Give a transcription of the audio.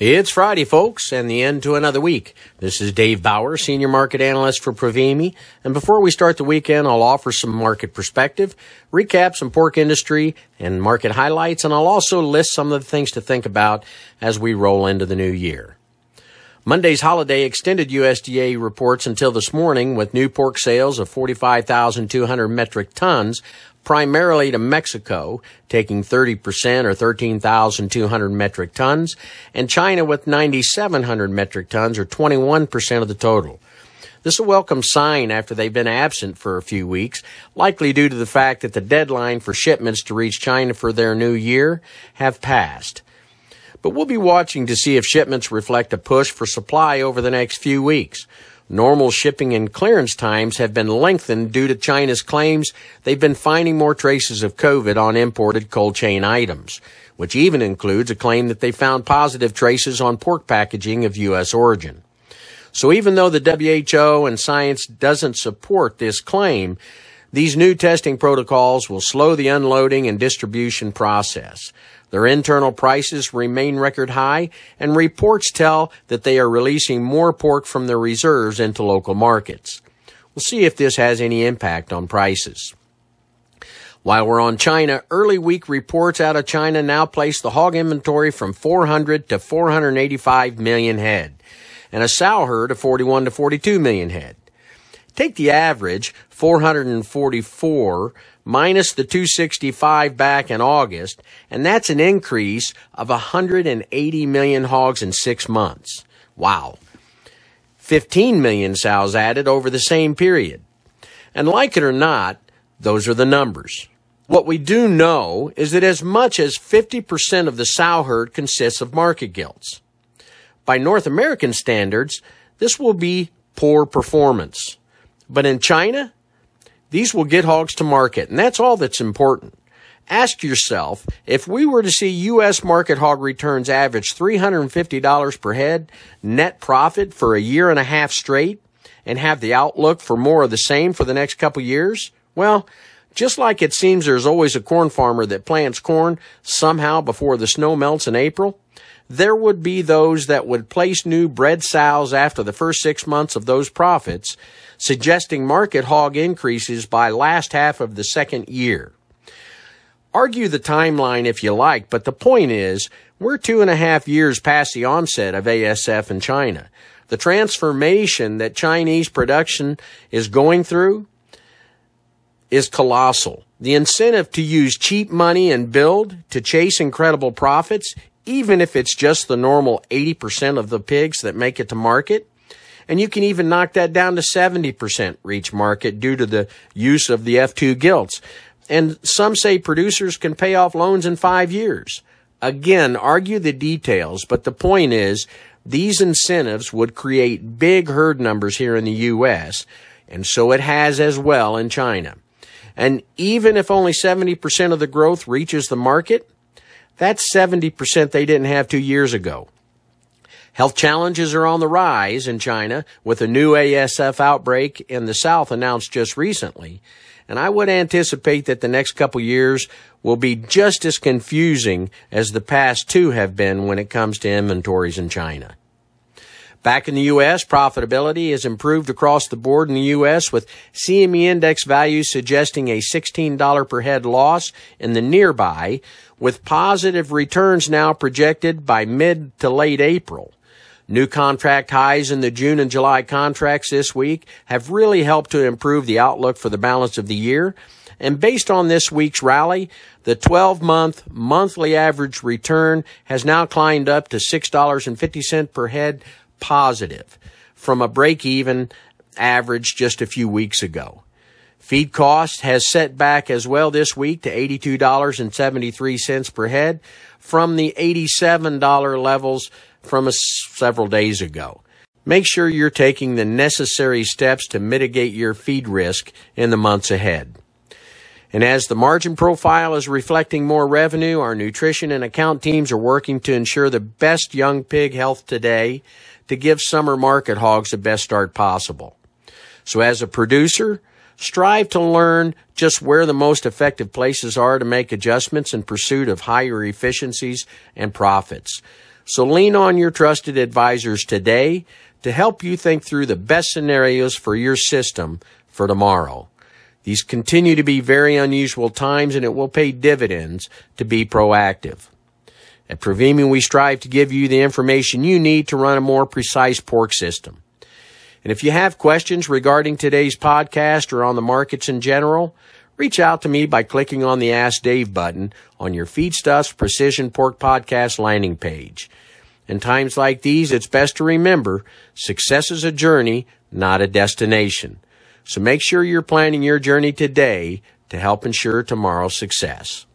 It's Friday, folks, and the end to another week. This is Dave Bauer, Senior Market Analyst for Provimi. And before we start the weekend, I'll offer some market perspective, recap some pork industry and market highlights, and I'll also list some of the things to think about as we roll into the new year. Monday's holiday extended USDA reports until this morning with new pork sales of 45,200 metric tons, primarily to Mexico, taking 30% or 13,200 metric tons, and China with 9,700 metric tons or 21% of the total. This is a welcome sign after they've been absent for a few weeks, likely due to the fact that the deadline for shipments to reach China for their new year have passed. But we'll be watching to see if shipments reflect a push for supply over the next few weeks. Normal shipping and clearance times have been lengthened due to China's claims they've been finding more traces of COVID on imported cold chain items, which even includes a claim that they found positive traces on pork packaging of U.S. origin. So even though the WHO and science doesn't support this claim, these new testing protocols will slow the unloading and distribution process. Their internal prices remain record high, and reports tell that they are releasing more pork from their reserves into local markets. We'll see if this has any impact on prices. While we're on China, early week reports out of China now place the hog inventory from 400 to 485 million head, and a sow herd of 41 to 42 million head. Take the average, 444 minus the 265 back in August, and that's an increase of 180 million hogs in six months. Wow. 15 million sows added over the same period. And like it or not, those are the numbers. What we do know is that as much as 50% of the sow herd consists of market gilts. By North American standards, this will be poor performance. But in China, these will get hogs to market, and that's all that's important. Ask yourself if we were to see U.S. market hog returns average $350 per head net profit for a year and a half straight and have the outlook for more of the same for the next couple years, well, just like it seems there's always a corn farmer that plants corn somehow before the snow melts in April, there would be those that would place new bred sows after the first six months of those profits, suggesting market hog increases by last half of the second year. Argue the timeline if you like, but the point is, we're two and a half years past the onset of ASF in China. The transformation that Chinese production is going through is colossal. The incentive to use cheap money and build to chase incredible profits even if it's just the normal 80% of the pigs that make it to market. And you can even knock that down to 70% reach market due to the use of the F2 gilts. And some say producers can pay off loans in five years. Again, argue the details, but the point is these incentives would create big herd numbers here in the U.S., and so it has as well in China. And even if only 70% of the growth reaches the market, that's 70% they didn't have two years ago. Health challenges are on the rise in China with a new ASF outbreak in the south announced just recently. And I would anticipate that the next couple years will be just as confusing as the past two have been when it comes to inventories in China. Back in the U.S., profitability has improved across the board in the U.S. with CME index values suggesting a $16 per head loss in the nearby with positive returns now projected by mid to late April. New contract highs in the June and July contracts this week have really helped to improve the outlook for the balance of the year. And based on this week's rally, the 12 month monthly average return has now climbed up to $6.50 per head positive from a break even average just a few weeks ago. Feed cost has set back as well this week to $82.73 per head from the $87 levels from several days ago. Make sure you're taking the necessary steps to mitigate your feed risk in the months ahead. And as the margin profile is reflecting more revenue, our nutrition and account teams are working to ensure the best young pig health today to give summer market hogs the best start possible. So as a producer, Strive to learn just where the most effective places are to make adjustments in pursuit of higher efficiencies and profits. So lean on your trusted advisors today to help you think through the best scenarios for your system for tomorrow. These continue to be very unusual times and it will pay dividends to be proactive. At Provimi, we strive to give you the information you need to run a more precise pork system. And if you have questions regarding today's podcast or on the markets in general, reach out to me by clicking on the Ask Dave button on your Feedstuffs Precision Pork Podcast landing page. In times like these, it's best to remember success is a journey, not a destination. So make sure you're planning your journey today to help ensure tomorrow's success.